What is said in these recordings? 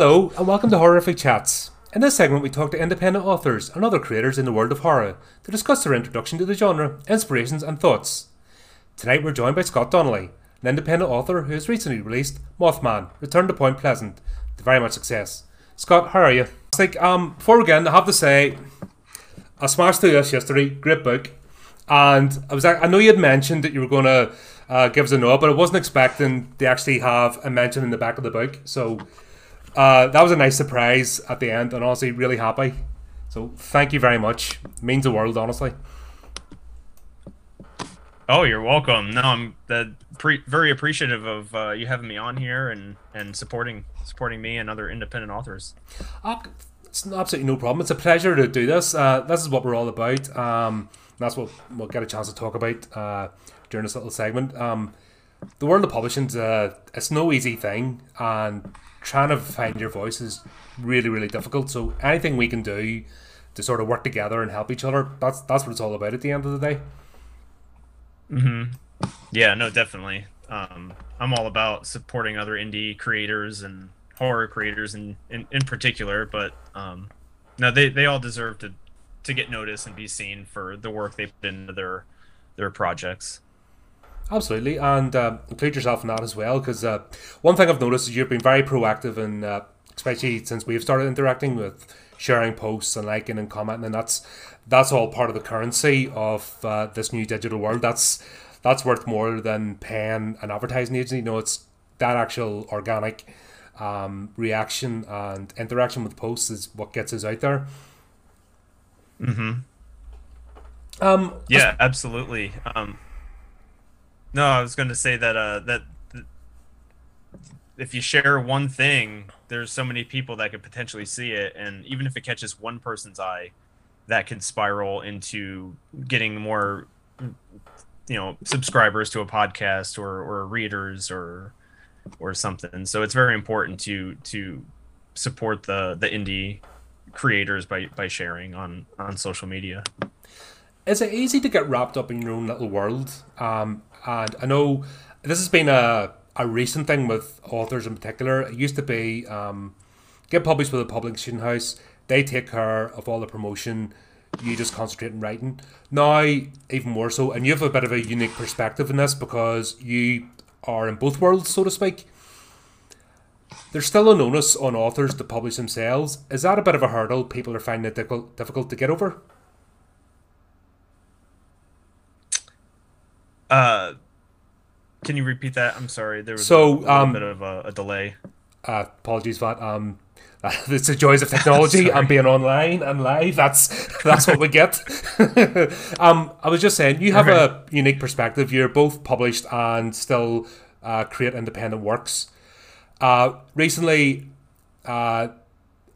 Hello, and welcome to Horrorific Chats. In this segment, we talk to independent authors and other creators in the world of horror to discuss their introduction to the genre, inspirations, and thoughts. Tonight, we're joined by Scott Donnelly, an independent author who has recently released Mothman Return to Point Pleasant to very much success. Scott, how are you? It's like, um, before we begin, I have to say, I smashed through this yesterday. Great book, and I was I know you had mentioned that you were going to uh, give us a note, but I wasn't expecting to actually have a mention in the back of the book. So uh, that was a nice surprise at the end, and honestly, really happy. So thank you very much. It means the world, honestly. Oh, you're welcome. No, I'm uh, pre- very appreciative of uh, you having me on here and, and supporting supporting me and other independent authors. Uh, it's absolutely no problem. It's a pleasure to do this. Uh, this is what we're all about. Um, that's what we'll get a chance to talk about uh, during this little segment. Um, the world of publishing, is uh, it's no easy thing, and trying to find your voice is really, really difficult. So anything we can do to sort of work together and help each other, that's that's what it's all about at the end of the day. Hmm. Yeah. No. Definitely. Um, I'm all about supporting other indie creators and horror creators in in, in particular, but um, no, they they all deserve to to get noticed and be seen for the work they put into their their projects. Absolutely, and uh, include yourself in that as well. Because uh, one thing I've noticed is you've been very proactive, and uh, especially since we've started interacting with sharing posts and liking and commenting, and that's that's all part of the currency of uh, this new digital world. That's that's worth more than paying an advertising agency. You know, it's that actual organic um, reaction and interaction with posts is what gets us out there. Hmm. Um. Yeah. Absolutely. Um no, I was going to say that uh, that if you share one thing, there's so many people that could potentially see it, and even if it catches one person's eye, that can spiral into getting more, you know, subscribers to a podcast or or readers or or something. So it's very important to to support the the indie creators by by sharing on on social media. Is it easy to get wrapped up in your own little world? Um, and I know this has been a, a recent thing with authors in particular. It used to be um, get published with a publishing house, they take care of all the promotion, you just concentrate on writing. Now, even more so, and you have a bit of a unique perspective in this because you are in both worlds, so to speak. There's still an onus on authors to publish themselves. Is that a bit of a hurdle people are finding it difficult, difficult to get over? Uh, can you repeat that? I'm sorry. There was so, a, um, bit of a, a delay. Uh, apologies for that. Um, it's the joys of technology and being online and live. That's that's what we get. um, I was just saying, you have okay. a unique perspective. You're both published and still uh, create independent works. Uh, recently, uh,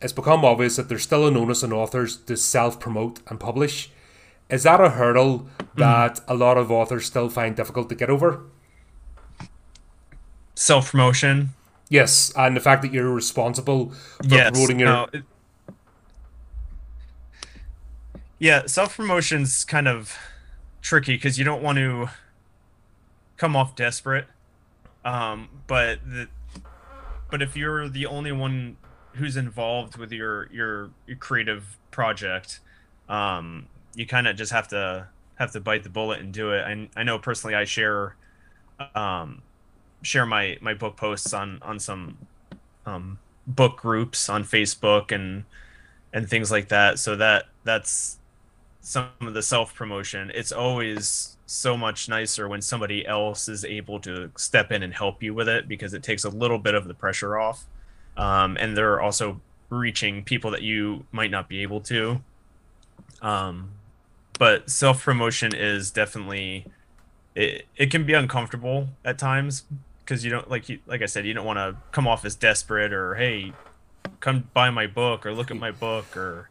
it's become obvious that there's still an onus on authors to self promote and publish. Is that a hurdle hmm. that mm. a lot of authors still find difficult to get over? Self promotion. Yes, and the fact that you're responsible for yes, promoting your. No, it... Yeah, self promotion's kind of tricky because you don't want to come off desperate. Um, but the, but if you're the only one who's involved with your your, your creative project, um, you kind of just have to have to bite the bullet and do it. I, I know personally I share um, share my my book posts on on some um, book groups on Facebook and and things like that. So that that's some of the self promotion. It's always so much nicer when somebody else is able to step in and help you with it because it takes a little bit of the pressure off. Um, and they're also reaching people that you might not be able to. Um, but self promotion is definitely it, it can be uncomfortable at times because you don't like you like I said you don't want to come off as desperate or hey come buy my book or look at my book or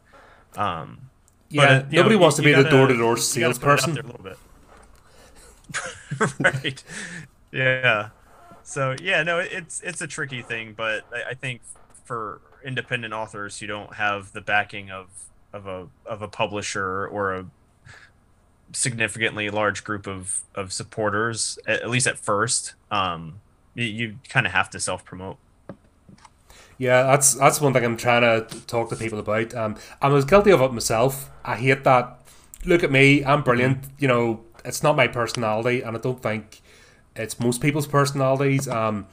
um yeah but, nobody know, wants to be gotta, the door to door salesperson. a little bit. Right. Yeah. So yeah no it's it's a tricky thing but I, I think for independent authors who don't have the backing of of a of a publisher or a significantly large group of of supporters at, least at first um you, you kind of have to self promote Yeah, that's that's one thing I'm trying to talk to people about. Um, I was guilty of it myself. I hate that. Look at me, I'm brilliant. Mm-hmm. You know, it's not my personality, and I don't think it's most people's personalities. Um,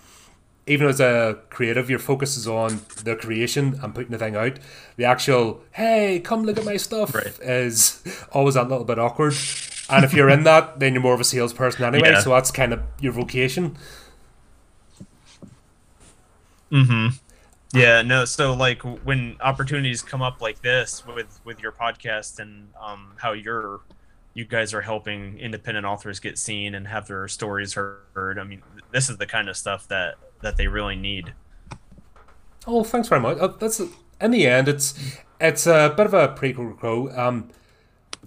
even as a creative, your focus is on the creation and putting the thing out. The actual, hey, come look at my stuff, right. is always a little bit awkward. And if you're in that, then you're more of a salesperson anyway. Yeah. So that's kind of your vocation. Hmm. Yeah. No. So like when opportunities come up like this with with your podcast and um how you're you guys are helping independent authors get seen and have their stories heard. I mean, this is the kind of stuff that that they really need. Oh, thanks very much. Uh, that's in the end, it's it's a bit of a prequel. Um,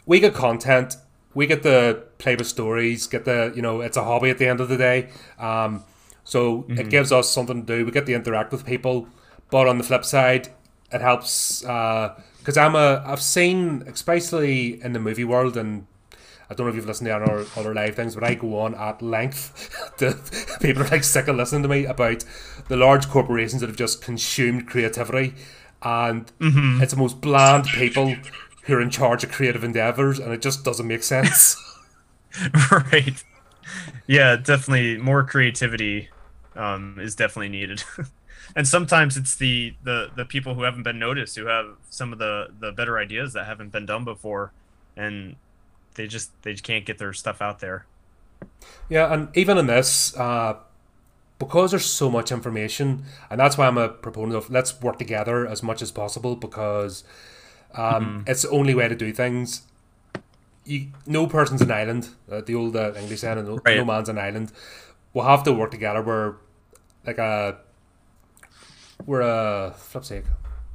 we get content, we get the play with stories, get the you know, it's a hobby at the end of the day. Um, so mm-hmm. it gives us something to do. We get to interact with people, but on the flip side, it helps because uh, I'm a I've seen especially in the movie world and I don't know if you've listened to our other live things, but I go on at length. to, people are like sick of listening to me about the large corporations that have just consumed creativity, and mm-hmm. it's the most bland people who are in charge of creative endeavors, and it just doesn't make sense. right. Yeah, definitely more creativity um, is definitely needed. and sometimes it's the, the the people who haven't been noticed who have some of the the better ideas that haven't been done before and they just they just can't get their stuff out there. Yeah, and even in this, uh, because there's so much information, and that's why I'm a proponent of let's work together as much as possible because um, mm-hmm. it's the only way to do things. You, no person's an island. Uh, the old uh, English saying, no, right. no man's an island. We'll have to work together. We're like a we're a flip sake.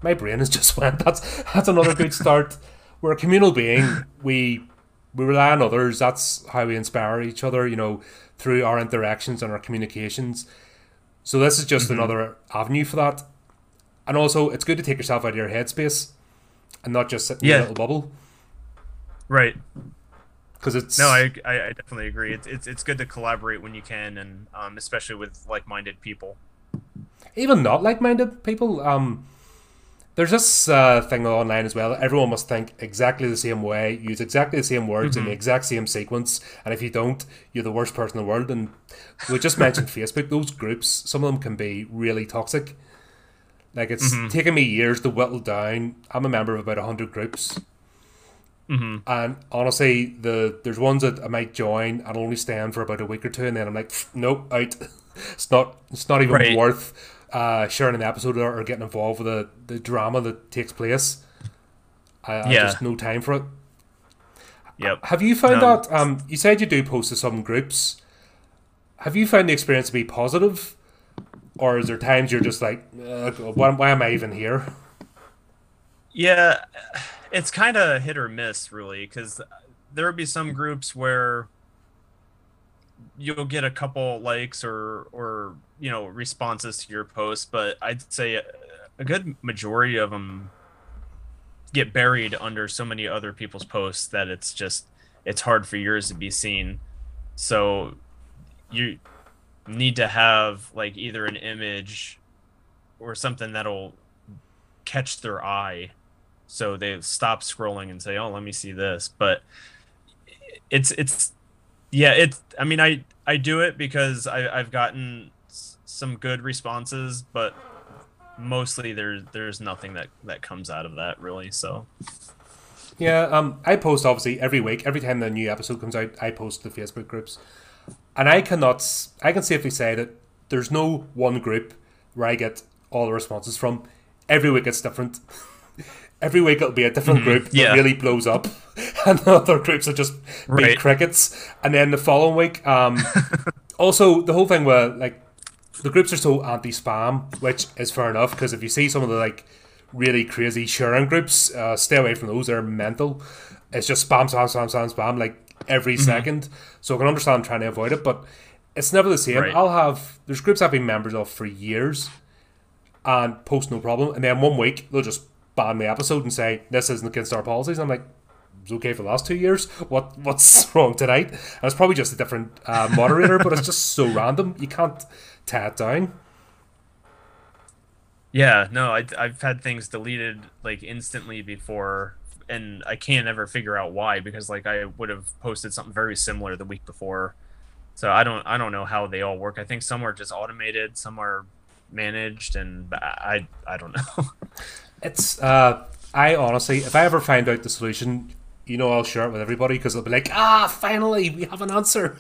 My brain has just went. That's that's another good start. We're a communal being. We we rely on others. That's how we inspire each other, you know, through our interactions and our communications. So this is just mm-hmm. another avenue for that. And also, it's good to take yourself out of your headspace and not just sit in yeah. a little bubble. Right. Because it's no, I, I, I definitely agree. It's, it's it's good to collaborate when you can, and um, especially with like-minded people. Even not like-minded people, um, there's this uh, thing online as well. Everyone must think exactly the same way, use exactly the same words mm-hmm. in the mm-hmm. exact same sequence, and if you don't, you're the worst person in the world. And we just mentioned Facebook; those groups, some of them can be really toxic. Like it's mm-hmm. taken me years to whittle down. I'm a member of about hundred groups, mm-hmm. and honestly, the there's ones that I might join and only stand for about a week or two, and then I'm like, nope, out. it's not. It's not even right. worth uh, sharing an episode or, or, getting involved with the, the drama that takes place. I, I yeah. just no time for it. Yep. Have you found no. that? Um, you said you do post to some groups. Have you found the experience to be positive, or is there times you're just like, why, why am I even here? Yeah, it's kind of hit or miss, really, because there would be some groups where you'll get a couple likes or or you know responses to your post, but I'd say a, good majority of them get buried under so many other people's posts that it's just it's hard for yours to be seen. So you need to have like either an image or something that'll catch their eye so they stop scrolling and say oh let me see this but it's it's yeah it's i mean i i do it because i i've gotten some good responses, but mostly there's there's nothing that that comes out of that really. So yeah, um, I post obviously every week. Every time the new episode comes out, I post the Facebook groups, and I cannot. I can safely say that there's no one group where I get all the responses from. Every week it's different. every week it'll be a different mm-hmm. group yeah. really blows up, and other groups are just big right. crickets. And then the following week, um, also the whole thing where like the groups are so anti-spam, which is fair enough because if you see some of the like really crazy sharing groups, uh, stay away from those. They're mental. It's just spam, spam, spam, spam, spam, like every mm-hmm. second. So I can understand trying to avoid it, but it's never the same. Right. I'll have there's groups I've been members of for years, and post no problem, and then one week they'll just ban my episode and say this isn't against our policies. I'm like, it's okay for the last two years. What what's wrong tonight? And it's probably just a different uh, moderator, but it's just so random. You can't tie it down. Yeah, no, I, I've had things deleted like instantly before, and I can't ever figure out why because like I would have posted something very similar the week before. So I don't I don't know how they all work. I think some are just automated, some are managed, and I I don't know. It's uh, I honestly, if I ever find out the solution, you know, I'll share it with everybody because they'll be like, ah, finally, we have an answer.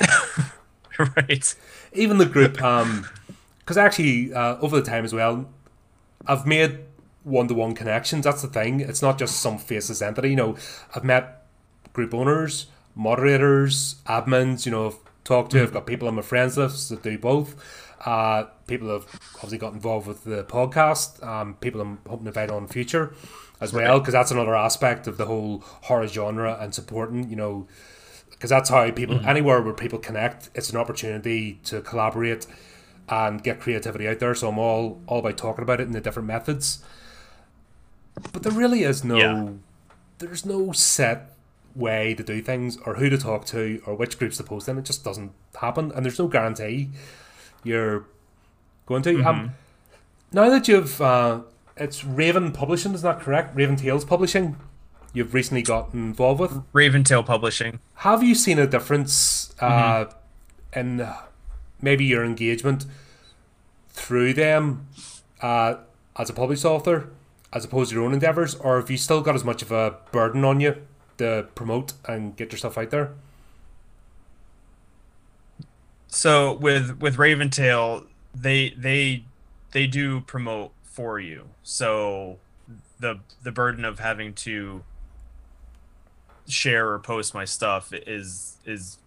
right. Even the group, um, because actually, uh, over the time as well, I've made one-to-one connections. That's the thing. It's not just some faceless entity. You know, I've met group owners, moderators, admins. You know, I've talked to. I've got people on my friends list that do both. Uh, people have obviously got involved with the podcast. Um, people I'm hoping to invite on in future as well, because that's another aspect of the whole horror genre and supporting. You know, because that's how people Mm-hmm. anywhere where people connect, it's an opportunity to collaborate and get creativity out there. So I'm all all about talking about it in the different methods. But there really is no Yeah. there's no set way to do things or who to talk to or which groups to post in. It just doesn't happen and there's no guarantee you're going to. Um, now that you've uh, it's Raven Publishing, is that correct? Raven Tales Publishing. You've recently got involved with. Raventail Publishing. Have you seen a difference uh, in maybe your engagement through them uh, as a published author as opposed to your own endeavors, or have you still got as much of a burden on you to promote and get your stuff out there? So with with Raventail, they they they do promote for you. So the the burden of having to share or post my stuff is is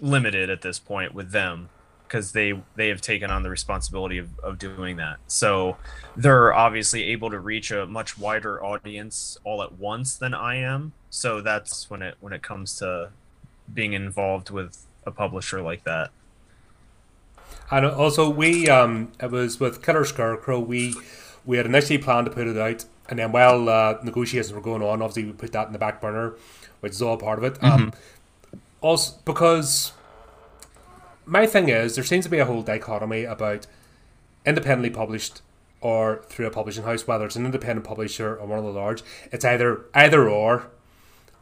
limited at this point with them because they they have taken on the responsibility of, of doing that so they're obviously able to reach a much wider audience all at once than i am so that's when it when it comes to being involved with a publisher like that And also, we um, it was with Killer Scarecrow. We we had initially planned to put it out, and then while uh, negotiations were going on, obviously we put that in the back burner, which is all part of it. Um, also, because my thing is, there seems to be a whole dichotomy about independently published or through a publishing house, whether it's an independent publisher or one of the large. It's either either or,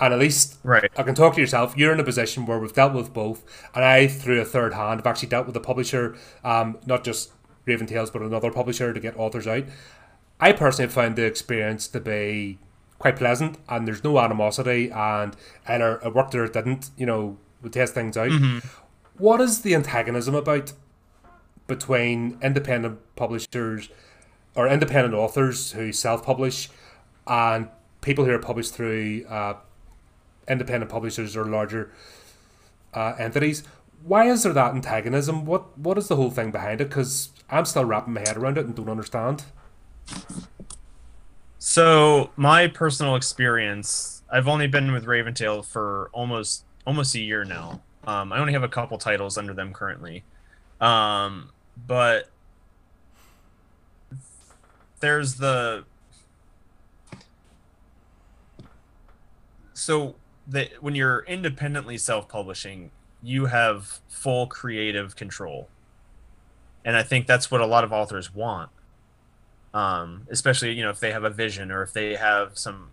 and at least right I can talk to yourself. You're in a position where we've dealt with both, and I, through a third hand, have actually dealt with a publisher, um, not just Raven Tales, but another publisher to get authors out. I personally found the experience to be quite pleasant, and there's no animosity, and either it worked or it didn't. You know, we test things out. What is the antagonism about between independent publishers or independent authors who self-publish and people who are published through uh, independent publishers or larger uh, entities. Why is there that antagonism? What what is the whole thing behind it? Because I'm still wrapping my head around it and don't understand. So my personal experience, I've only been with Raventail for almost almost a year now. Um, I only have a couple titles under them currently, um, but there's the so that when you're independently self-publishing, you have full creative control, and I think that's what a lot of authors want um, especially you know if they have a vision or if they have some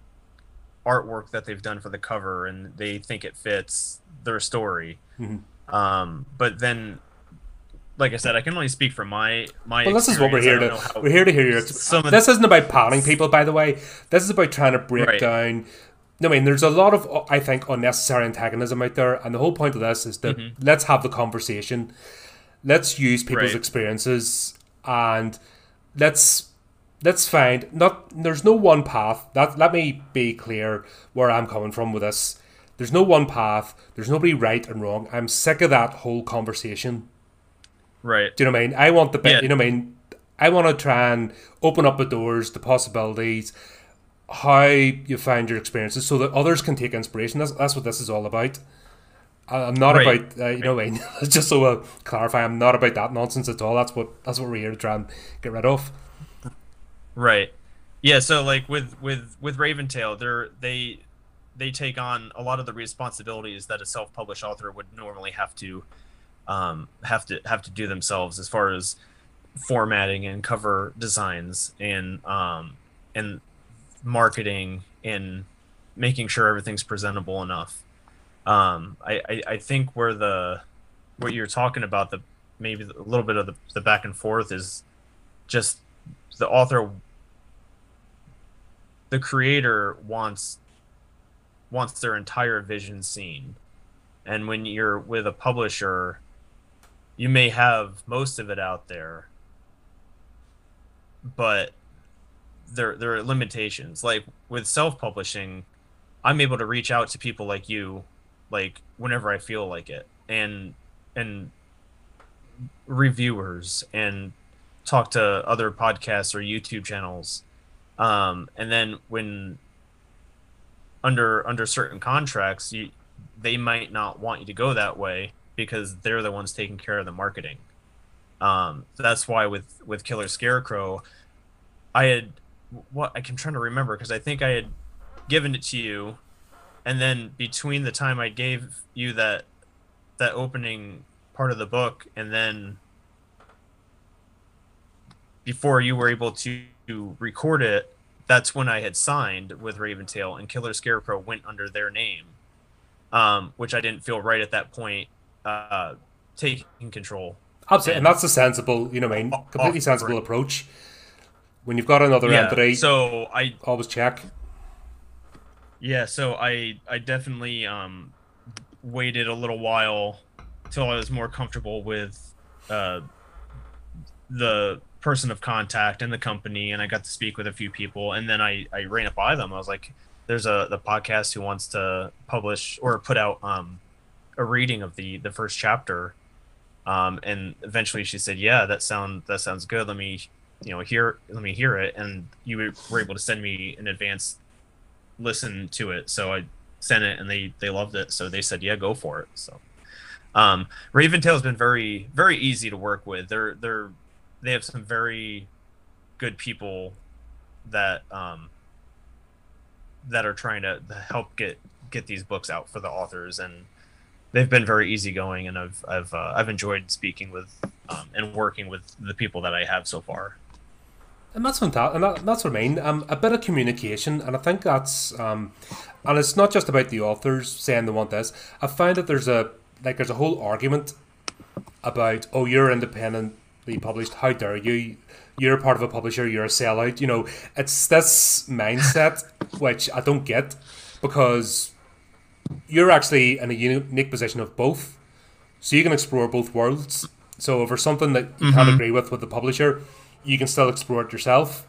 artwork that they've done for the cover and they think it fits their story. Mhm. Um, but then, like I said, I can only speak from my my. Well, this is what we're here to. We're here to hear your. this isn't about panning people, by the way. This is about trying to break Right. down. I mean, there's a lot of I think unnecessary antagonism out there, and the whole point of this is that mm-hmm. let's have the conversation. Let's use people's Right. experiences, and let's let's find not. There's no one path. That let me be clear where I'm coming from with this. There's no one path. There's nobody right and wrong. I'm sick of that whole conversation. right. Do you know what I mean? I want the bit. Yeah. You know what I mean? I want to try and open up the doors, the possibilities, how you find your experiences, so that others can take inspiration. That's that's what this is all about. I'm not Right. about uh, you know Just so I clarify, I'm not about that nonsense at all. That's what that's what we're here to try and get rid of. Right. Yeah, so like with with with Raventail, they're they they take on a lot of the responsibilities that a self-published author would normally have to um have to have to do themselves as far as formatting and cover designs and um, and marketing and making sure everything's presentable enough. Um, I, I, I think where the what you're talking about the maybe a little bit of the, the back and forth is just the author the creator wants wants their entire vision seen and when you're with a publisher you may have most of it out there but there there are limitations like with self-publishing i'm able to reach out to people like you like whenever i feel like it and and reviewers and talk to other podcasts or youtube channels um and then when under under certain contracts you they might not want you to go that way because they're the ones taking care of the marketing. Um, that's why with with Killer Scarecrow, I had what I can trying to remember because I think I had given it to you, and then between the time I gave you that that opening part of the book, and then before you were able to record it, that's when I had signed with Raventail, and Killer Scarecrow went under their name um, which I didn't feel right at that point uh, taking control. Absolutely, and, and that's a sensible, you know, I mean, completely sensible approach. When you've got another yeah, entity, so I always check. Yeah, so I I definitely um, waited a little while till I was more comfortable with uh, the person of contact and the company, and I got to speak with a few people, and then I I ran it by them. I was like, there's a the podcast who wants to publish or put out um, a reading of the the first chapter, um, and eventually she said, "Yeah, that sound that sounds good. Let me you know hear let me hear it." And you were able to send me an advance listen to it, so I sent it, and they they loved it, so they said, "Yeah, go for it." So. Um, Raventail has been very, very easy to work with. They're they're they have some very good people that um, that are trying to help get get these books out for the authors and they've been very easygoing and I've I've uh, I've enjoyed speaking with um, and working with the people that I have so far. And that's fantastic, and that, that's what I mean. Um, a bit of communication, and I think that's um, and it's not just about the authors saying they want this. I find that there's a like there's a whole argument about oh you're independently published, how dare you? you're part of a publisher, you're a sellout. You know, it's this mindset which I don't get because you're actually in a unique position of both, so you can explore both worlds. So if there's something that you mm-hmm. can't agree with with the publisher, you can still explore it yourself.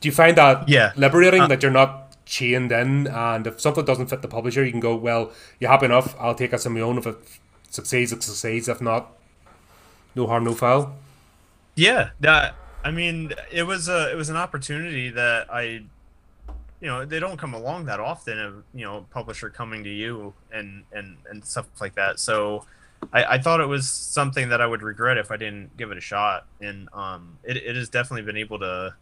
Do you find that yeah. liberating uh, that you're not chained in, and if something doesn't fit the publisher, you can go, well, you're happy enough. I'll take it on my own. If it succeeds, it succeeds. If not, no harm, no foul. Yeah, that I mean, it was a it was an opportunity that I, you know, they don't come along that often. Of you know, publisher coming to you and and and stuff like that. So, I, I thought it was something that I would regret if I didn't give it a shot. And um, it it has definitely been able to,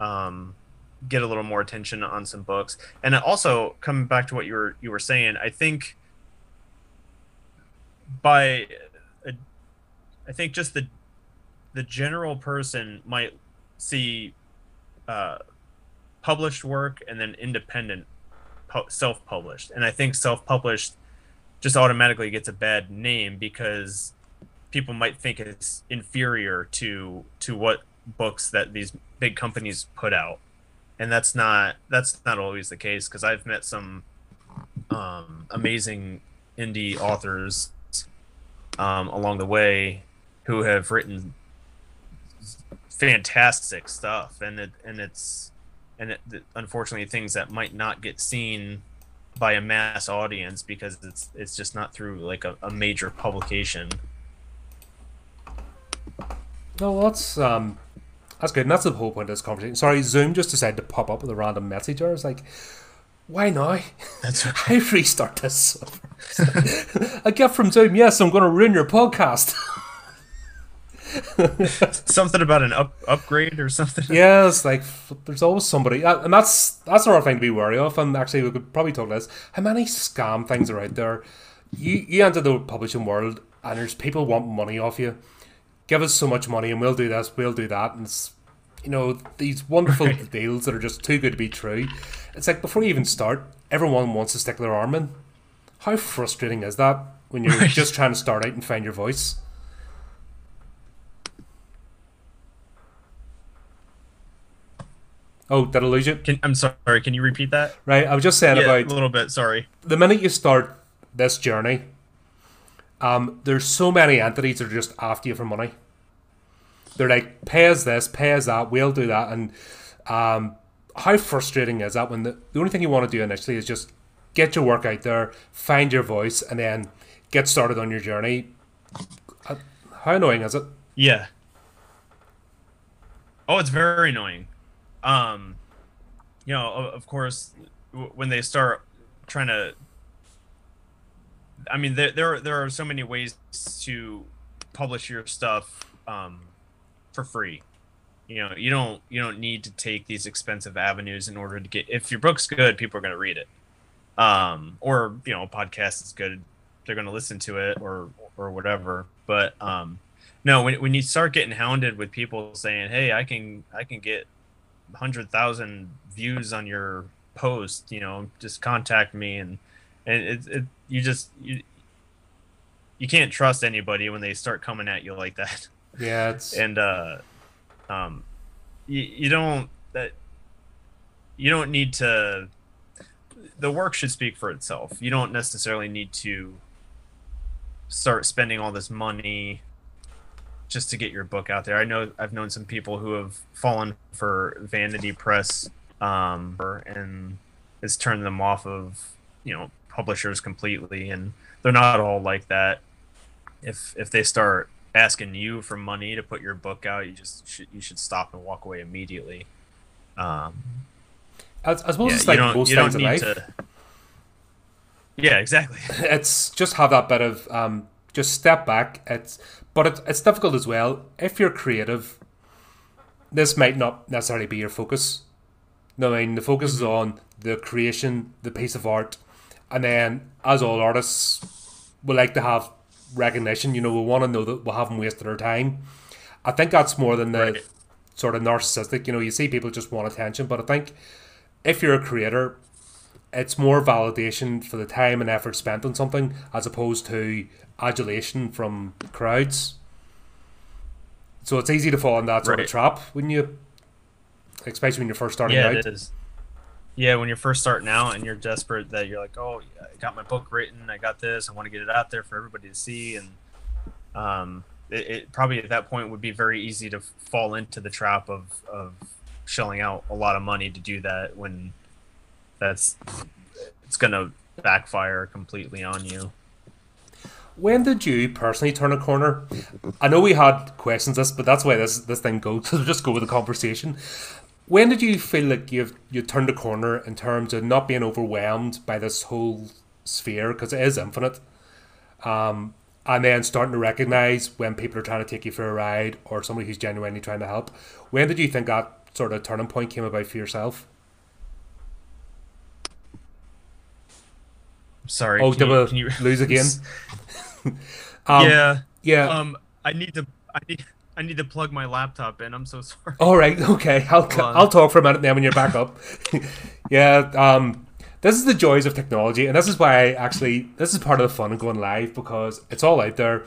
um, get a little more attention on some books. And also coming back to what you were you were saying, I think by, I think just the the general person might see uh, published work and then independent pu- self-published and i think self-published just automatically gets a bad name because people might think it's inferior to to what books that these big companies put out. And that's not that's not always the case because i've met some um, amazing indie authors um, along the way who have written fantastic stuff, and it and it's and it, unfortunately things that might not get seen by a mass audience because it's it's just not through like a, a major publication. No, that's um, that's good, and that's the whole point of this conversation. Sorry, Zoom just decided to pop up with a random message. I was like, why now? That's. I restart this. a gift from Zoom. Yes, I'm going to ruin your podcast. something about an up upgrade or something. Yeah, it's like there's always somebody, uh, and that's that's another thing to be wary of. And actually, we could probably talk this: how many scam things are out there? You you enter the publishing world, and there's people want money off you. give us so much money and we'll do this, we'll do that, and it's, you know these wonderful Right. deals that are just too good to be true. It's like before you even start, everyone wants to stick their arm in. How frustrating is that when you're Right. just trying to start out and find your voice? Oh, did I lose you? Can, I'm sorry. Can you repeat that? Right, I was just saying Yeah, about a little bit. Sorry. the minute you start this journey, um, there's so many entities that are just after you for money. They're like, pay us this, pay us that, we'll do that. And um, how frustrating is that when the, the only thing you want to do initially is just get your work out there, find your voice, and then get started on your journey? Uh, How annoying is it? Yeah. Oh, it's very annoying. Um, you know, of, of course, when they start trying to, I mean, there there there are so many ways to publish your stuff um, for free. You know, you don't you don't need to take these expensive avenues in order to get. If your book's good, people are going to read it. Um, or you know, a podcast is good, they're going to listen to it, or or whatever. But um, no, when when you start getting hounded with people saying, "Hey, I can I can get hundred thousand views on your post," you know, just contact me, and and it, it you just you you can't trust anybody when they start coming at you like that, Yeah, it's and uh, um, you you don't that you don't need to. The work should speak for itself. You don't necessarily need to start spending all this money just to get your book out there. I know I've known some people who have fallen for vanity press um and it's turned them off of, you know, publishers completely and they're not all like that. If if they start asking you for money to put your book out, you just should you should stop and walk away immediately. Um I, I suppose yeah, it's like most you things don't in need life. to Yeah, exactly. it's just have that bit of um, just step back. It's but it's it's difficult as well if you're creative. This might not necessarily be your focus. No, I mean the focus is mm-hmm. on the creation, the piece of art, and then as all artists, we like to have recognition. You know, we want to know that we haven't wasted our time. I think that's more than the Right. sort of narcissistic. You know, you see people just want attention, but I think if you're a creator, it's more validation for the time and effort spent on something as opposed to adulation from crowds. So it's easy to fall in that sort of Right. trap when you, especially when you're first starting yeah, out. it is. Yeah, when you're first starting out and you're desperate that you're like, oh, I got my book written, I got this, I want to get it out there for everybody to see, and um, it, it probably at that point would be very easy to fall into the trap of of shelling out a lot of money to do that when that's it's gonna backfire completely on you. When did you personally turn a corner? I know we had questions this, but that's why this this thing goes. So just go with the conversation. When did you feel like you've you turned a corner in terms of not being overwhelmed by this whole sphere because it is infinite, um, and then starting to recognize when people are trying to take you for a ride or somebody who's genuinely trying to help? When did you think that sort of turning point came about for yourself? Sorry. Oh, can you, can you lose again? Um, yeah. yeah. Um, I need to. I need. I need to plug my laptop in. I'm so sorry. All right, okay. I'll. I'll talk for a minute now when you're back up. yeah, um, this is the joys of technology, and this is why I actually this is part of the fun of going live because it's all out there.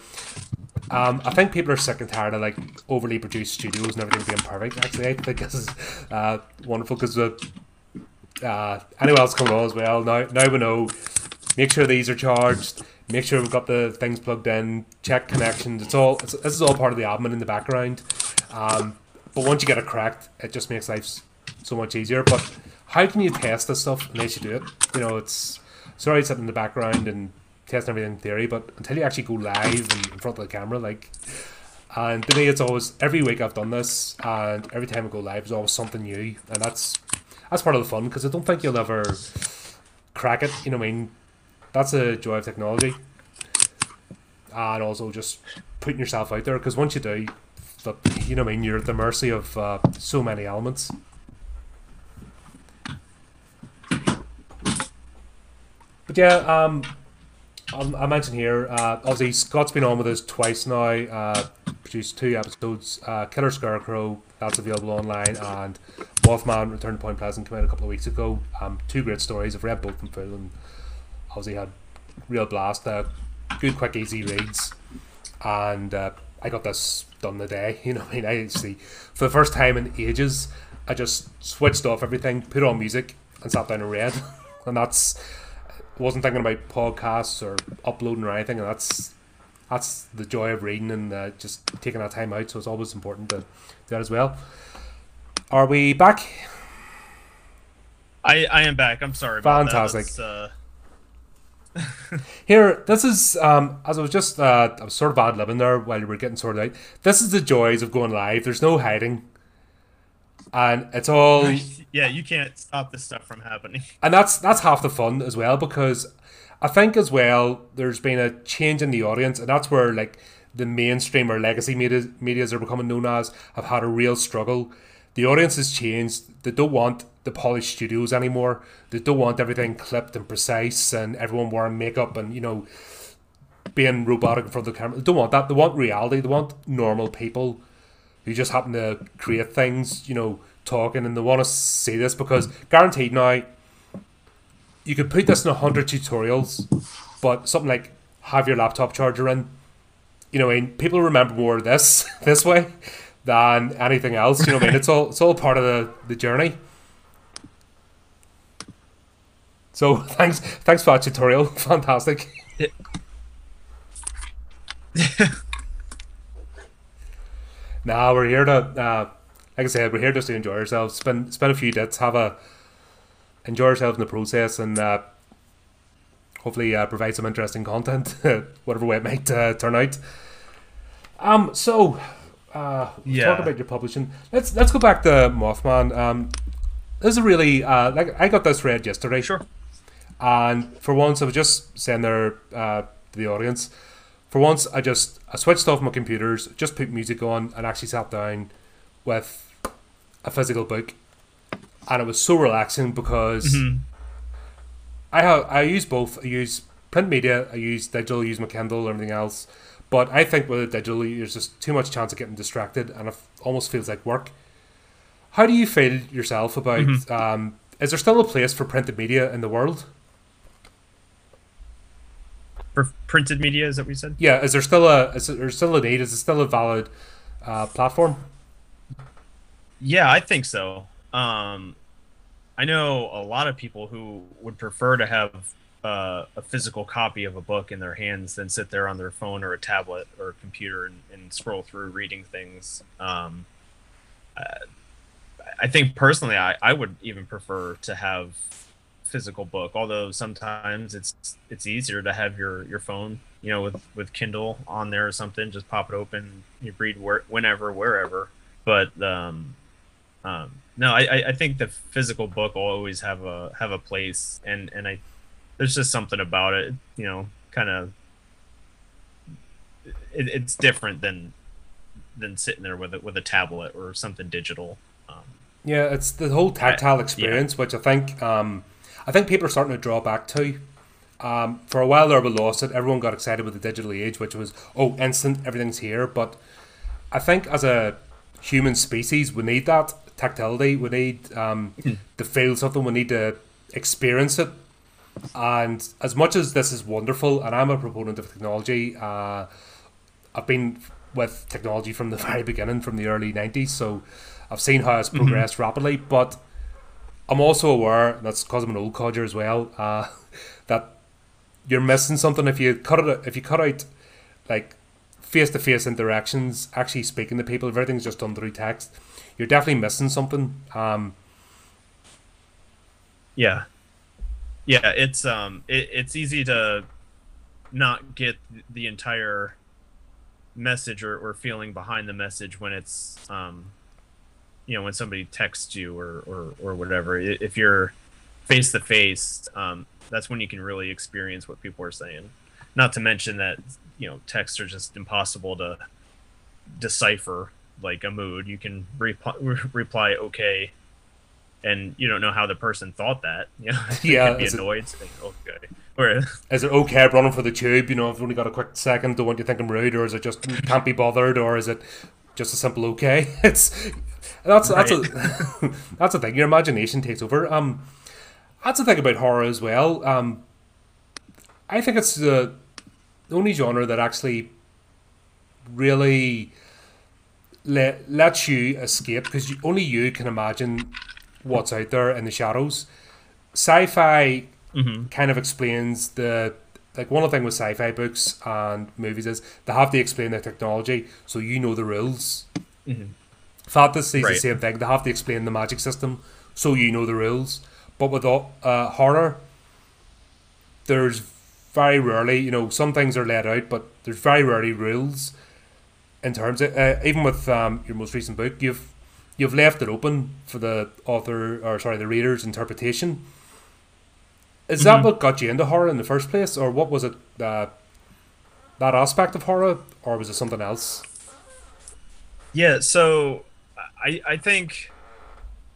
Um, I think people are sick and tired of like overly produced studios and everything being perfect. Actually, I think this is uh, wonderful because uh, uh, anyone else coming on as well. Now, now we know. Make sure these are charged. Make sure we've got the things plugged in. Check connections. It's all. It's, this is all part of the admin in the background. Um, but once you get it cracked, it just makes life so much easier. But how can you test this stuff unless you do it? You know, it's sorry sitting in the background and testing everything in theory, but until you actually go live and in front of the camera, like. And to me, it's always every week I've done this, and every time I go live, is always something new, and that's that's part of the fun because I don't think you'll ever crack it. You know, what I mean, that's a joy of technology, and also just putting yourself out there because once you do, you know, what I mean, you're at the mercy of uh, so many elements. But yeah, um, um, I mentioned here, uh, obviously Scott's been on with us twice now. Uh, produced two episodes. Uh, Killer Scarecrow, that's available online, and Mothman Return to Point Pleasant came out a couple of weeks ago. Um, two great stories. I've read both in full obviously had real blast. Uh, good, quick, easy reads, and uh, I got this done the day. You know, I mean, I actually for the first time in ages, I just switched off everything, put on music, and sat down and read, and that's wasn't thinking about podcasts or uploading or anything, and that's that's the joy of reading and uh, just taking that time out. So it's always important to do that as well. Are we back? I I am back. I'm sorry. Fantastic. Uh... Here, this is um, as I was just uh, I was sort of ad living there while we were getting sorted out. This is the joys of going live. There's no hiding, and it's all yeah. You can't stop this stuff from happening, and that's that's half the fun as well because I think as well there's been a change in the audience, and that's where like the mainstream or legacy media medias are becoming known as have had a real struggle. The audience has changed. They don't want the polished studios anymore. They don't want everything clipped and precise and everyone wearing makeup and you know being robotic in front of the camera. They don't want that. They want reality. They want normal people who just happen to create things. You know, talking and they want to see this because guaranteed now you could put this in a hundred tutorials, but something like have your laptop charger in. You know, mean, people remember more this this way than anything else. You know, I mean, it's all it's all part of the, the journey. So thanks thanks for that tutorial. Fantastic. Yeah. now we're here to, uh, like I said, we're here just to enjoy ourselves. Spend spend a few days, have a enjoy ourselves in the process and uh, hopefully uh, provide some interesting content, whatever way it might uh, turn out. Um, so uh, yeah. talk about your publishing. Let's let's go back to Mothman. Um, this is really uh, like I got this read yesterday. Sure. And for once, I was just saying there uh, to the audience. For once, I just I switched off my computers, just put music on, and actually sat down with a physical book and it was so relaxing because mm-hmm. I have I use both. I use print media, I use digital, I use my Kindle, everything else. But I think with digital, there's just too much chance of getting distracted, and it almost feels like work. How do you feel yourself about? Mm-hmm. Um, is there still a place for printed media in the world? For printed media, is that what you said? Yeah. Is there still a is there still a need? Is it still a valid uh, platform? Yeah, I think so. Um, I know a lot of people who would prefer to have uh, a physical copy of a book in their hands than sit there on their phone or a tablet or a computer and, and scroll through reading things. Um, uh, I think personally, I, I would even prefer to have physical book. Although sometimes it's it's easier to have your your phone, you know, with with Kindle on there or something. Just pop it open, you read where, whenever, wherever. But um, um, no, I, I think the physical book will always have a have a place, and and I there's just something about it, you know, kind of it, it's different than than sitting there with it with a tablet or something digital. Um, yeah, it's the whole tactile experience, yeah. which I think um, I think people are starting to draw back to. Um, for a while there, we lost it. Everyone got excited with the digital age, which was oh, instant, everything's here. But I think as a human species, we need that tactility. We need um, mm. to feel something. We need to experience it. And as much as this is wonderful, and I'm a proponent of technology, uh, I've been with technology from the very beginning, from the early 90s. So I've seen how it's mm-hmm. progressed mm-hmm. rapidly. But I'm also aware, and that's because I'm an old codger as well, uh, that you're missing something if you cut it. If you cut out like face to face interactions, actually speaking to people, everything's just done through text you're definitely missing something. Um, yeah, yeah, it's um, it, it's easy to not get the entire message or, or feeling behind the message when it's um, you know, when somebody texts you or or, or whatever. If you're face to face, um, that's when you can really experience what people are saying. Not to mention that you know texts are just impossible to decipher like a mood. You can reply, reply okay and you don't know how the person thought that. You know, Yeah, be is it- annoyed. saying, okay, or Is it okay I'm running for the tube? You know, I've only got a quick second. Don't want you to think I'm rude, or is it just can't be bothered, or is it just a simple okay? It's that's that's a that's the thing. Your imagination takes over. Um, that's the thing about horror as well. Um, I think it's the only genre that actually really let lets you escape because you, only you can imagine what's out there in the shadows. Sci-fi kind of explains the like one of the thing with sci-fi books and movies is they have to explain their technology so you know the rules. Fantasy is the same thing. They have to explain the magic system so you know the rules. But with uh, horror, there's very rarely, you know, some things are laid out, but there's very rarely rules in terms of uh, even with um, your most recent book, you've you've left it open for the author or sorry the reader's interpretation. Is that what got you into horror in the first place, or what was it? Uh, that aspect of horror, or was it something else? Yeah, so I I think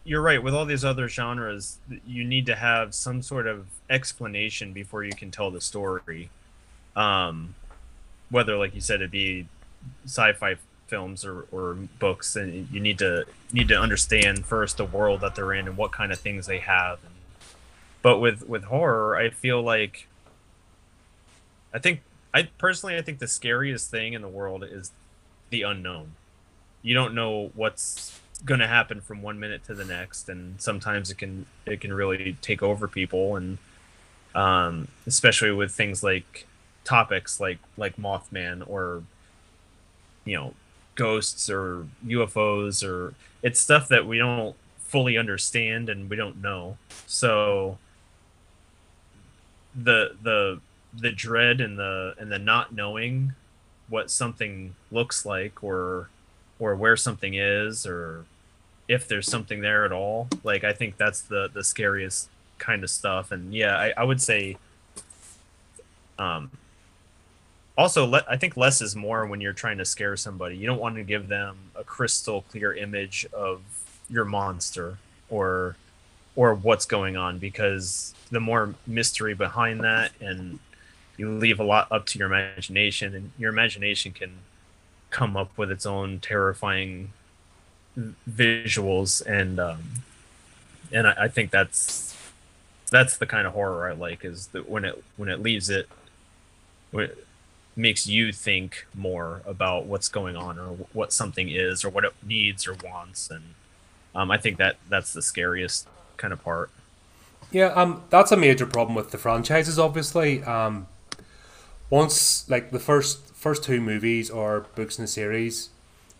you're right. With all these other genres, you need to have some sort of explanation before you can tell the story. Um, whether, like you said, it be sci-fi films or, or books, and you need to need to understand first the world that they're in and what kind of things they have. But with with horror, I feel like I think I personally I think the scariest thing in the world is the unknown. You don't know what's going to happen from one minute to the next and sometimes it can it can really take over people. And um especially with things like topics like like Mothman or you know ghosts or ufos or it's stuff that we don't fully understand and we don't know. So the the the dread and the and the not knowing what something looks like or or where something is or if there's something there at all. Like i think that's the the scariest kind of stuff. And yeah i, I would say um also le- i think less is more when you're trying to scare somebody. You don't want to give them a crystal clear image of your monster or or what's going on because the more mystery behind that and you leave a lot up to your imagination and your imagination can come up with its own terrifying visuals and um and I, I think that's that's the kind of horror I like is that when it when it leaves it when it makes you think more about what's going on or what something is or what it needs or wants and um, I think that that's the scariest kind of part. Yeah, um, that's a major problem with the franchises. Obviously, um, once like the first first two movies or books in the series,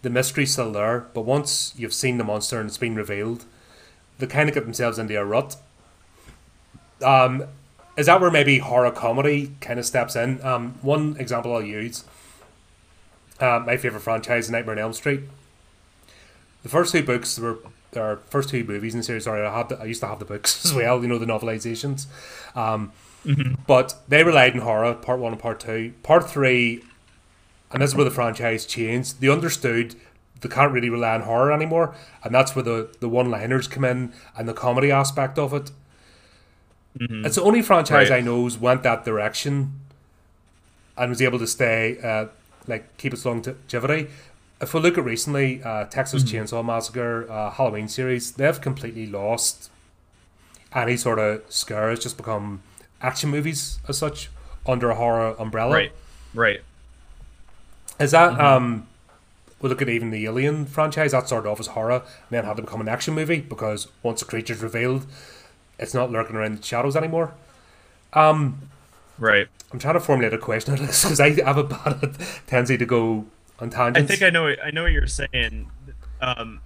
the mystery's still there. But once you've seen the monster and it's been revealed, they kind of get themselves into a rut. Um, is that where maybe horror comedy kind of steps in? Um, one example I'll use. Uh, my favorite franchise, Nightmare on Elm Street. The first two books were or first two movies in the series. Sorry, I had the, I used to have the books as well. You know the novelizations, um, but they relied on horror. Part one and part two. Part three, and this is where the franchise changed. They understood they can't really rely on horror anymore, and that's where the the one liners come in and the comedy aspect of it. It's the only franchise Right. I know's went that direction, and was able to stay uh, like keep its longevity. If we look at recently, uh, Texas Chainsaw Massacre, uh, Halloween series, they've completely lost any sort of scare. It's just become action movies as such under a horror umbrella. Right, right. Is that um? We look at even the Alien franchise that started off as horror, and then had to become an action movie because once a creature's revealed, it's not lurking around the shadows anymore. Um, Right. I'm trying to formulate a question on this because I have a bad tendency to go on I think I know. I know what you're saying. Um,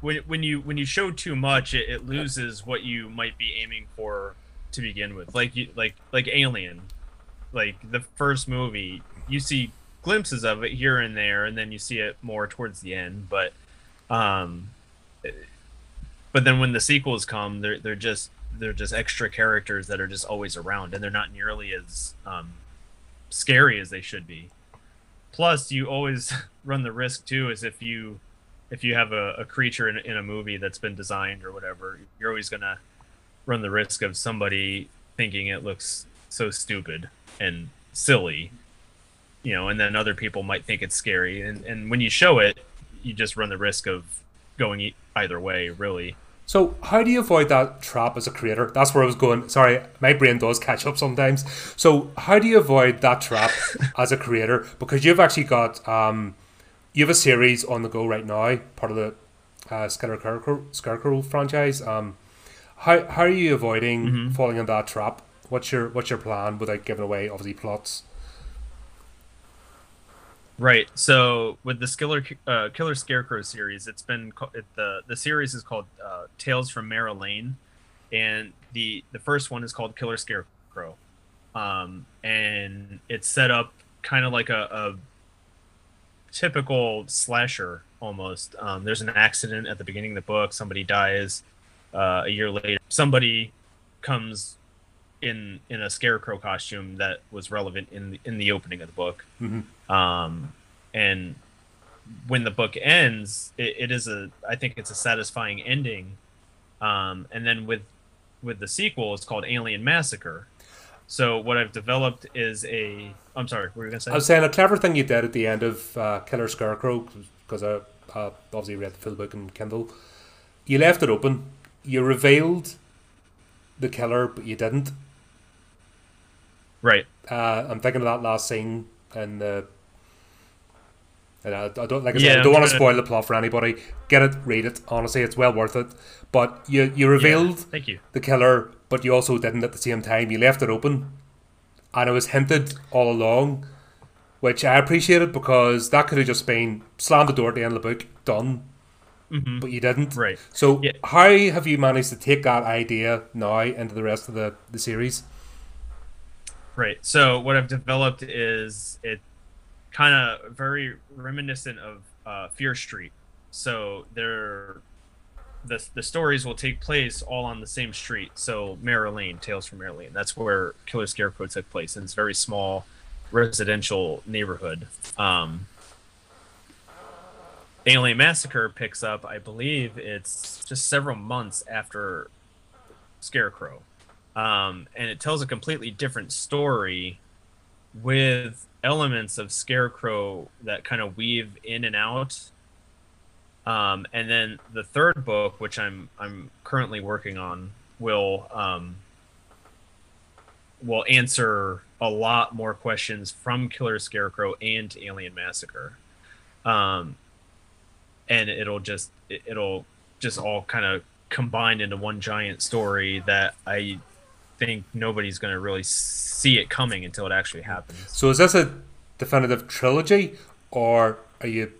when when you when you show too much, it, it loses what you might be aiming for to begin with. Like you like like Alien, like the first movie, you see glimpses of it here and there, and then you see it more towards the end. But um, but then when the sequels come, they're they're just they're just extra characters that are just always around, and they're not nearly as um, scary as they should be. Plus, you always run the risk too, is if you if you have a, a creature in, in a movie that's been designed or whatever, you're always gonna run the risk of somebody thinking it looks so stupid and silly, you know, and then other people might think it's scary. And and when you show it, you just run the risk of going either way, really. So, how do you avoid that trap as a creator? That's where I was going. Sorry, my brain does catch up sometimes. So, how do you avoid that trap as a creator? Because you've actually got um, you have a series on the go right now, part of the uh, Scarecrow, Scarecrow franchise. Um, how how are you avoiding Mhm. falling in that trap? What's your what's your plan without giving away obviously plots? Right. So with the Killer uh, Killer Scarecrow series, it's been it, the the series is called uh, Tales from Mara Lane, and the the first one is called Killer Scarecrow, um, and it's set up kind of like a, a typical slasher almost. Um, there's an accident at the beginning of the book. Somebody dies. Uh, a year later, somebody comes in in a scarecrow costume that was relevant in the, in the opening of the book Mhm. um, and when the book ends it, it is a i think it's a satisfying ending um, and then with with the sequel it's called alien massacre so what i've developed is a i'm sorry what were you gonna say I was saying a clever thing you did at the end of uh, Killer Scarecrow because I uh, obviously read the full book in Kindle. You left it open. You revealed the killer, but you didn't. Right Uh, I'm thinking of that last scene, and uh, and I, I don't like I Yeah, said, I don't want to spoil the plot for anybody. Get it, read it. Honestly, it's well worth it. But you you revealed Yeah, thank you the killer, but you also didn't at the same time. You left it open, and it was hinted all along, which I appreciated because that could have just been slam the door at the end of the book, done. hmm But you didn't. right So Yeah. how have you managed to take that idea now into the rest of the, the series? Right. So what I've developed is it kind of very reminiscent of uh, Fear Street. So they're the the stories will take place all on the same street. So Mara Lane, Tales from Mara Lane. That's where Killer Scarecrow took place, and it's a very small residential neighborhood. Um, Alien Massacre picks up, I believe it's just several months after Scarecrow um, and it tells a completely different story with elements of Scarecrow that kind of weave in and out. Um, and then the third book, which I'm I'm currently working on, will um, will answer a lot more questions from Killer Scarecrow and Alien Massacre, um, and it'll just it- it'll just all kind of combine into one giant story that I think nobody's going to really see it coming until it actually happens. So is this a definitive trilogy, or are you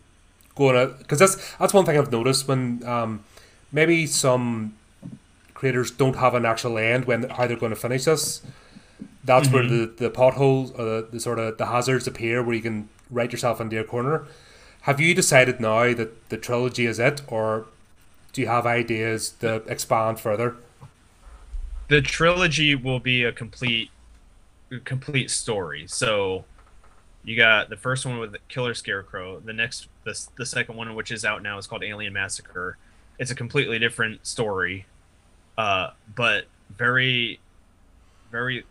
going to? Because that's that's one thing I've noticed when um, maybe some creators don't have an actual end when how they're going to finish this. That's where the the potholes or the, the sort of the hazards appear, where you can write yourself into a corner. Have you decided now that the trilogy is it, or do you have ideas to expand further? The trilogy will be a complete complete story. So you got the first one with Killer Scarecrow, the next the, the second one which is out now is called Alien Massacre. It's a completely different story. Uh, but very very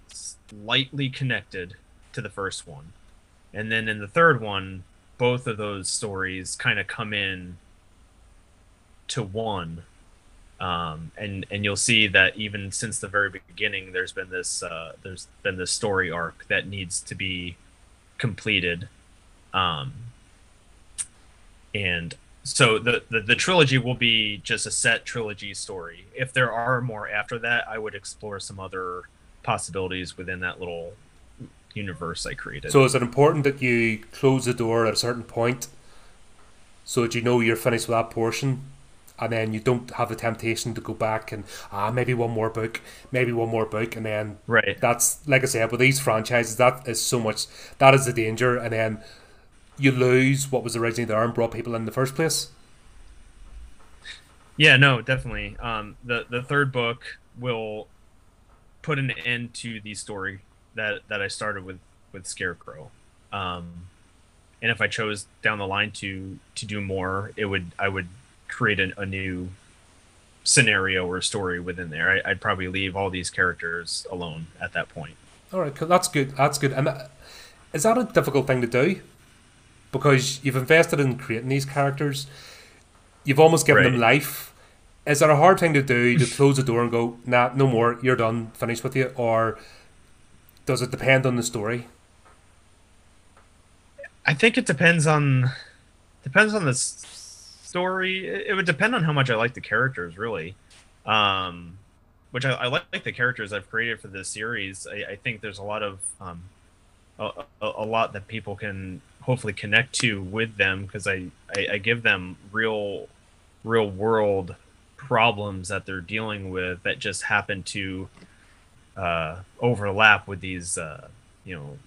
lightly connected to the first one. And then in the third one, both of those stories kind of come in to one. Um, and and you'll see that even since the very beginning, there's been this uh, there's been this story arc that needs to be completed, um, and so the, the the trilogy will be just a set trilogy story. If there are more after that, I would explore some other possibilities within that little universe I created. So is it important that you close the door at a certain point so that you know you're finished with that portion and then you don't have the temptation to go back and ah maybe one more book, maybe one more book and then right. that's like I said with these franchises that is so much that is the danger and then you lose what was originally there and brought people in the first place. Yeah, no, definitely. Um, the the third book will put an end to the story that that I started with with Scarecrow, um, and if I chose down the line to to do more, it would I would create a, a new scenario or story within there. I, would probably leave all these characters alone at that point. All right, that's good. That's good. And that, is that a difficult thing to do? Because you've invested in creating these characters, you've almost given right. them life. Is that a hard thing to do to close the door and go, nah, no more, you're done, finished with you? Or does it depend on the story? I think it depends on depends on the story. It would depend on how much I like the characters, really. Um, which I, I, like the characters I've created for this series. I, I think there's a lot of um, a, a, lot that people can hopefully connect to with them because I, I, I give them real real world problems that they're dealing with that just happen to uh, overlap with these uh, you know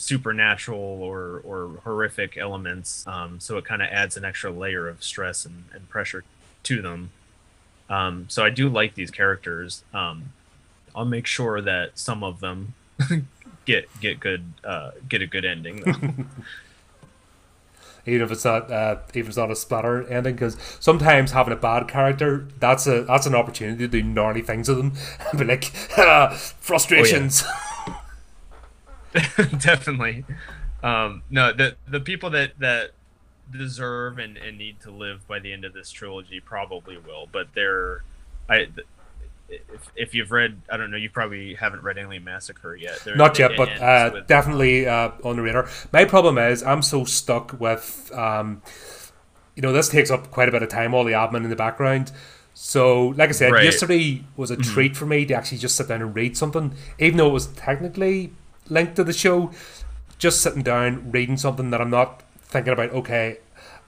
supernatural or or horrific elements. Um, so it kind of adds an extra layer of stress and, and pressure to them. Um, so I do like these characters. Um, I'll make sure that some of them get get good uh, get a good ending. even if it's not uh, even if it's not a splatter ending, because sometimes having a bad character that's a that's an opportunity to do gnarly things to them and be like frustrations. Oh, yeah. definitely. Um, no, the the people that that deserve and, and need to live by the end of this trilogy probably will, but they're I. If, if you've read, I don't know, you probably haven't read Alien Massacre yet. They're, Not yet, but uh, with... definitely uh, on the radar. My problem is I'm so stuck with, um, you know, this takes up quite a bit of time, all the admin in the background. So, like I said, right. yesterday was a mm-hmm. treat for me to actually just sit down and read something, even though it was technically link to the show. Just sitting down, reading something that I'm not thinking about, okay,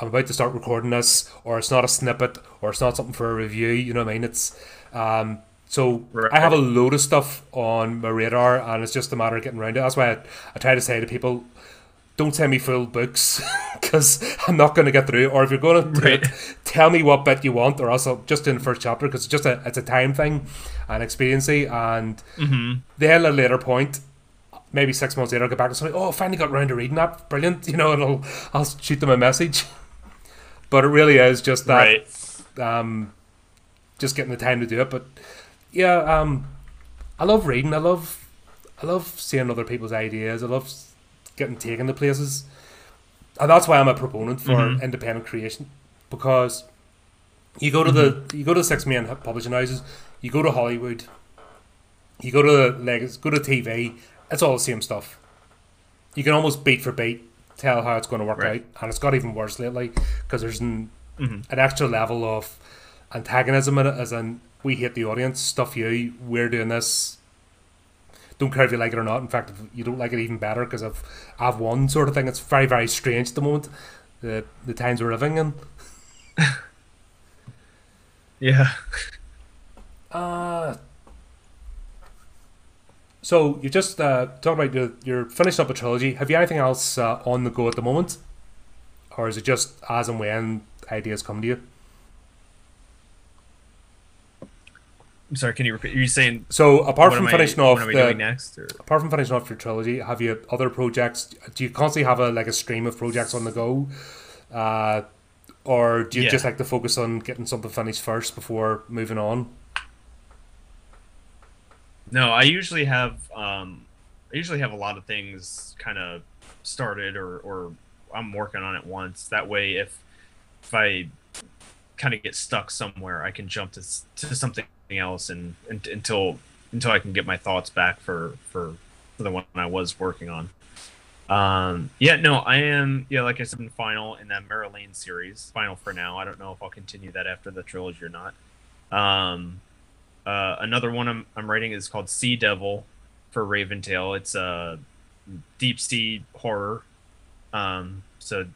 I'm about to start recording this, or it's not a snippet, or it's not something for a review, you know what I mean? It's um, so right. I have a load of stuff on my radar, and it's just a matter of getting around it. That's why I, I try to say to people, don't send me full books because I'm not going to get through. Or if you're going to right. it, tell me what bit you want, or else I'll just in the first chapter because it's just a it's a time thing and expediency. And mm-hmm. then a later point, maybe six months later, I'll get back and say, "Oh, I finally got around to reading that. Brilliant!" You know, and I'll I'll shoot them a message. but it really is just that, right. um, just getting the time to do it. But yeah, um, I love reading. I love I love seeing other people's ideas. I love getting taken to places, and that's why I'm a proponent for mm-hmm. independent creation because you go to mm-hmm. the you go to the six main publishing houses, you go to Hollywood, you go to the like go to TV, it's all the same stuff. You can almost beat for beat tell how it's going to work right. out, and it's got even worse lately because there's an, mm-hmm. an extra level of antagonism in it, as in we hate the audience, stuff you, we're doing this. Don't care if you like it or not. In fact, if you don't like it, even better because I've I've won sort of thing. It's very very strange at the moment, the the times we're living in. yeah. Uh so you just uh, talked about your, you're finishing up a trilogy. Have you anything else uh, on the go at the moment, or is it just as and when ideas come to you? I'm sorry. Can you repeat? Are you saying so? Apart from finishing I, off the next, or? apart from finishing off your trilogy, have you other projects? Do you constantly have a like a stream of projects on the go, uh, or do you yeah. just like to focus on getting something finished first before moving on? No, I usually have um, I usually have a lot of things kind of started or or I'm working on it once. That way, if if I kind of get stuck somewhere, I can jump to to something else and, and until until I can get my thoughts back for for, for the one I was working on. Um, yeah, no, I am. Yeah, like I said, in final in that Mara Lane series, final for now. I don't know if I'll continue that after the trilogy or not. Um, uh, another one I'm, I'm writing is called Sea Devil for Raventail. It's a deep sea horror. Um, so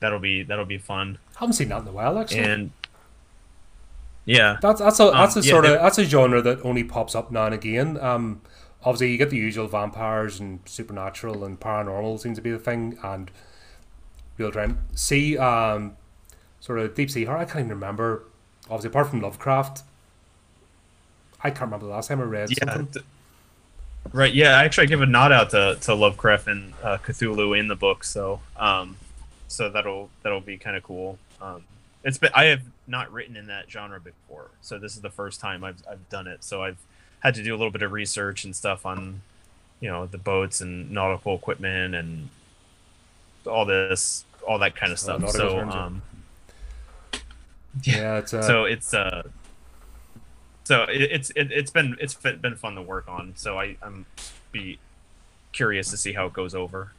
that'll be that'll be fun. I haven't seen that in a while actually. And yeah, that's that's a that's um, a sort yeah, of that's a genre that only pops up now and again. Um, obviously you get the usual vampires and supernatural and paranormal seems to be the thing, and real time sea um, sort of deep sea horror. I can't even remember. Obviously, apart from Lovecraft, I can't remember the last time I read yeah, something. Right. Yeah. Actually, I give a nod out to, to Lovecraft and uh, Cthulhu in the book, so um, so that'll that'll be kind of cool. Um, it's been I have not written in that genre before, so this is the first time I've I've done it. So I've had to do a little bit of research and stuff on, you know, the boats and nautical equipment and all this, all that kind of stuff. so um, yeah, it's uh... so it's uh so it, it's it, has been it's been fun to work on. So I I'm be curious to see how it goes over.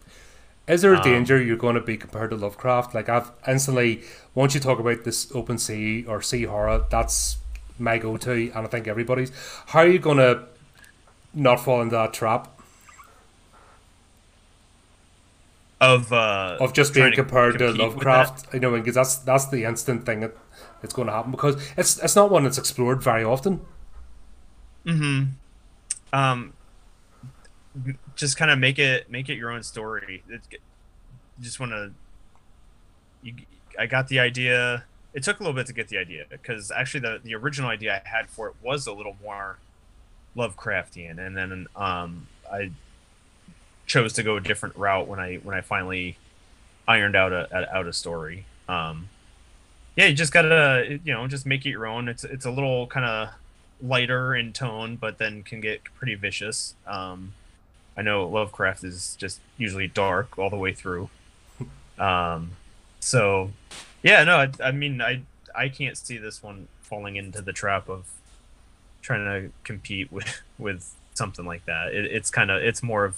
Is there a um, danger you're going to be compared to Lovecraft? Like I've instantly once you talk about this open sea or sea horror, that's my go-to, and I think everybody's. How are you going to not fall into that trap? Of uh, of just being compared to, to Lovecraft, you know, because that's that's the instant thing that it's going to happen because it's it's not one that's explored very often. Hmm. Um. Just kind of make it make it your own story. Just want to. You, I got the idea. It took a little bit to get the idea because actually the the original idea I had for it was a little more Lovecraftian, and then um I chose to go a different route when I when I finally ironed out a out a story. Um, yeah, you just gotta you know just make it your own. It's it's a little kind of lighter in tone, but then can get pretty vicious. Um, I know Lovecraft is just usually dark all the way through. Um, so yeah, no, I, I mean I I can't see this one falling into the trap of trying to compete with with something like that. It, it's kind of it's more of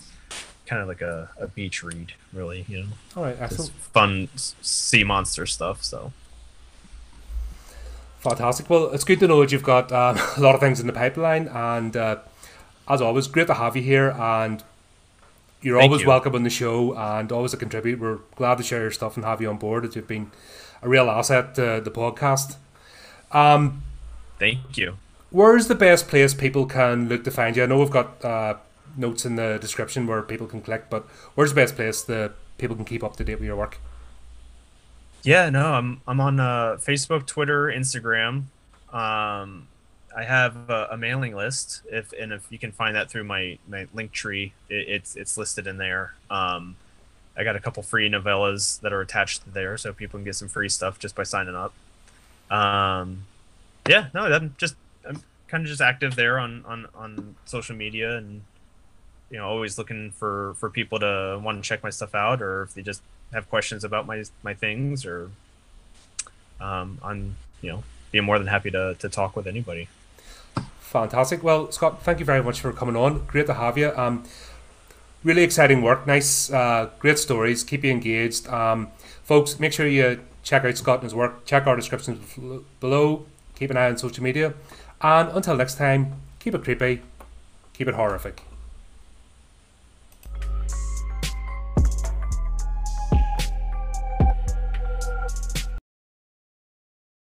kind of like a, a beach read, really. You know, all right, excellent. fun sea monster stuff. So Fantastic. Well, it's good to know that you've got uh, a lot of things in the pipeline, and uh, as always, great to have you here. And you're Thank always you. welcome on the show, and always a contribute. We're glad to share your stuff and have you on board. As you've been a real asset to the podcast. Um, Thank you. Where's the best place people can look to find you? I know we've got uh, notes in the description where people can click, but where's the best place that people can keep up to date with your work? Yeah, no, I'm I'm on uh, Facebook, Twitter, Instagram. Um, I have a, a, mailing list. If and if you can find that through my my Linktree, it, it's it's listed in there. Um, I got a couple free novellas that are attached there, so people can get some free stuff just by signing up. Um, yeah, no, I'm just I'm kind of just active there on on on social media and you know always looking for for people to want to check my stuff out or if they just have questions about my my things or um, I'm you know being more than happy to to talk with anybody. Fantastic. Well, Scott, thank you very much for coming on. Great to have you. Um, really exciting work. Nice, uh, great stories. Keep you engaged, um, folks. Make sure you check out Scott and his work. Check our descriptions below. Keep an eye on social media, and until next time, keep it creepy, keep it Horrorific.